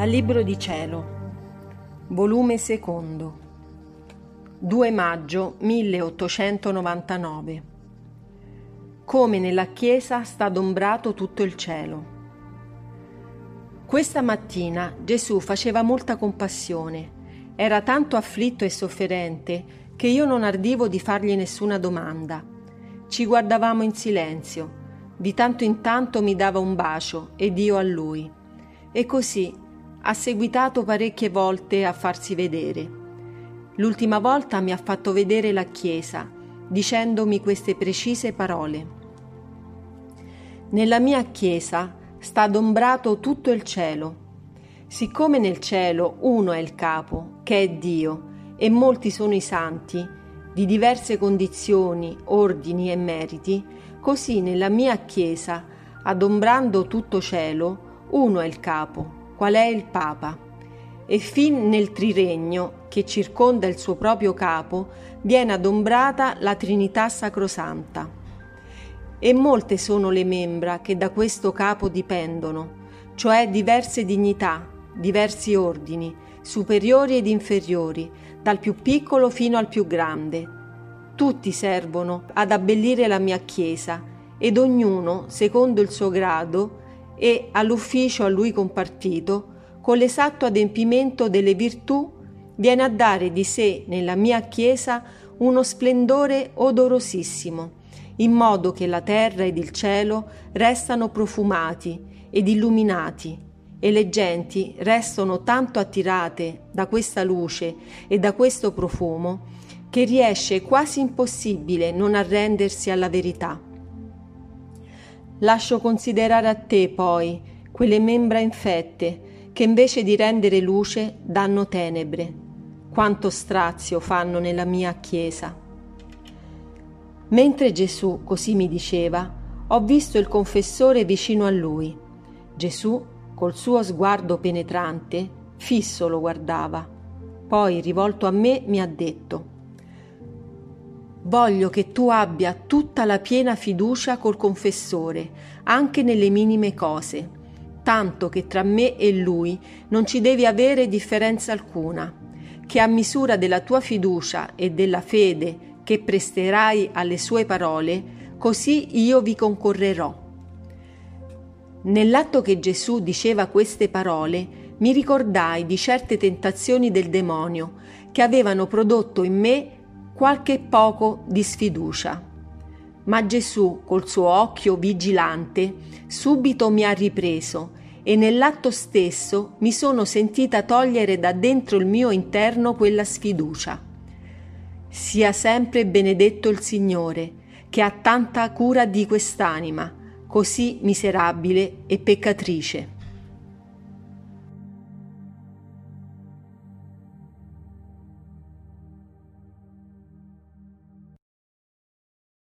Dal Libro di Cielo, volume secondo, 2 maggio 1899. Come nella chiesa sta adombrato tutto il cielo. Questa mattina Gesù faceva molta compassione, era tanto afflitto e sofferente che io non ardivo di fargli nessuna domanda. Ci guardavamo in silenzio, di tanto in tanto mi dava un bacio ed io a lui. E così ha seguitato parecchie volte a farsi vedere. L'ultima volta mi ha fatto vedere la chiesa, dicendomi queste precise parole. Nella mia chiesa sta adombrato tutto il cielo. Siccome nel cielo uno è il capo, che è Dio, e molti sono i santi, di diverse condizioni, ordini e meriti, così nella mia chiesa, adombrando tutto cielo, uno è il capo, qual è il Papa, e fin nel triregno che circonda il suo proprio capo viene adombrata la Trinità Sacrosanta. E molte sono le membra che da questo capo dipendono, cioè diverse dignità, diversi ordini, superiori ed inferiori, dal più piccolo fino al più grande. Tutti servono ad abbellire la mia Chiesa ed ognuno, secondo il suo grado, e all'ufficio a lui compartito, con l'esatto adempimento delle virtù, viene a dare di sé nella mia Chiesa uno splendore odorosissimo, in modo che la terra ed il cielo restano profumati ed illuminati e le genti restano tanto attirate da questa luce e da questo profumo che riesce quasi impossibile non arrendersi alla verità. Lascio considerare a te poi quelle membra infette che invece di rendere luce danno tenebre. Quanto strazio fanno nella mia chiesa. Mentre Gesù così mi diceva, ho visto il confessore vicino a lui. Gesù, col suo sguardo penetrante, fisso lo guardava. Poi, rivolto a me, mi ha detto Voglio che tu abbia tutta la piena fiducia col confessore, anche nelle minime cose, tanto che tra me e lui non ci devi avere differenza alcuna, che a misura della tua fiducia e della fede che presterai alle sue parole, così io vi concorrerò. Nell'atto che Gesù diceva queste parole, mi ricordai di certe tentazioni del demonio che avevano prodotto in me qualche poco di sfiducia. Ma Gesù, col suo occhio vigilante, subito mi ha ripreso e nell'atto stesso mi sono sentita togliere da dentro il mio interno quella sfiducia. Sia sempre benedetto il Signore, che ha tanta cura di quest'anima, così miserabile e peccatrice.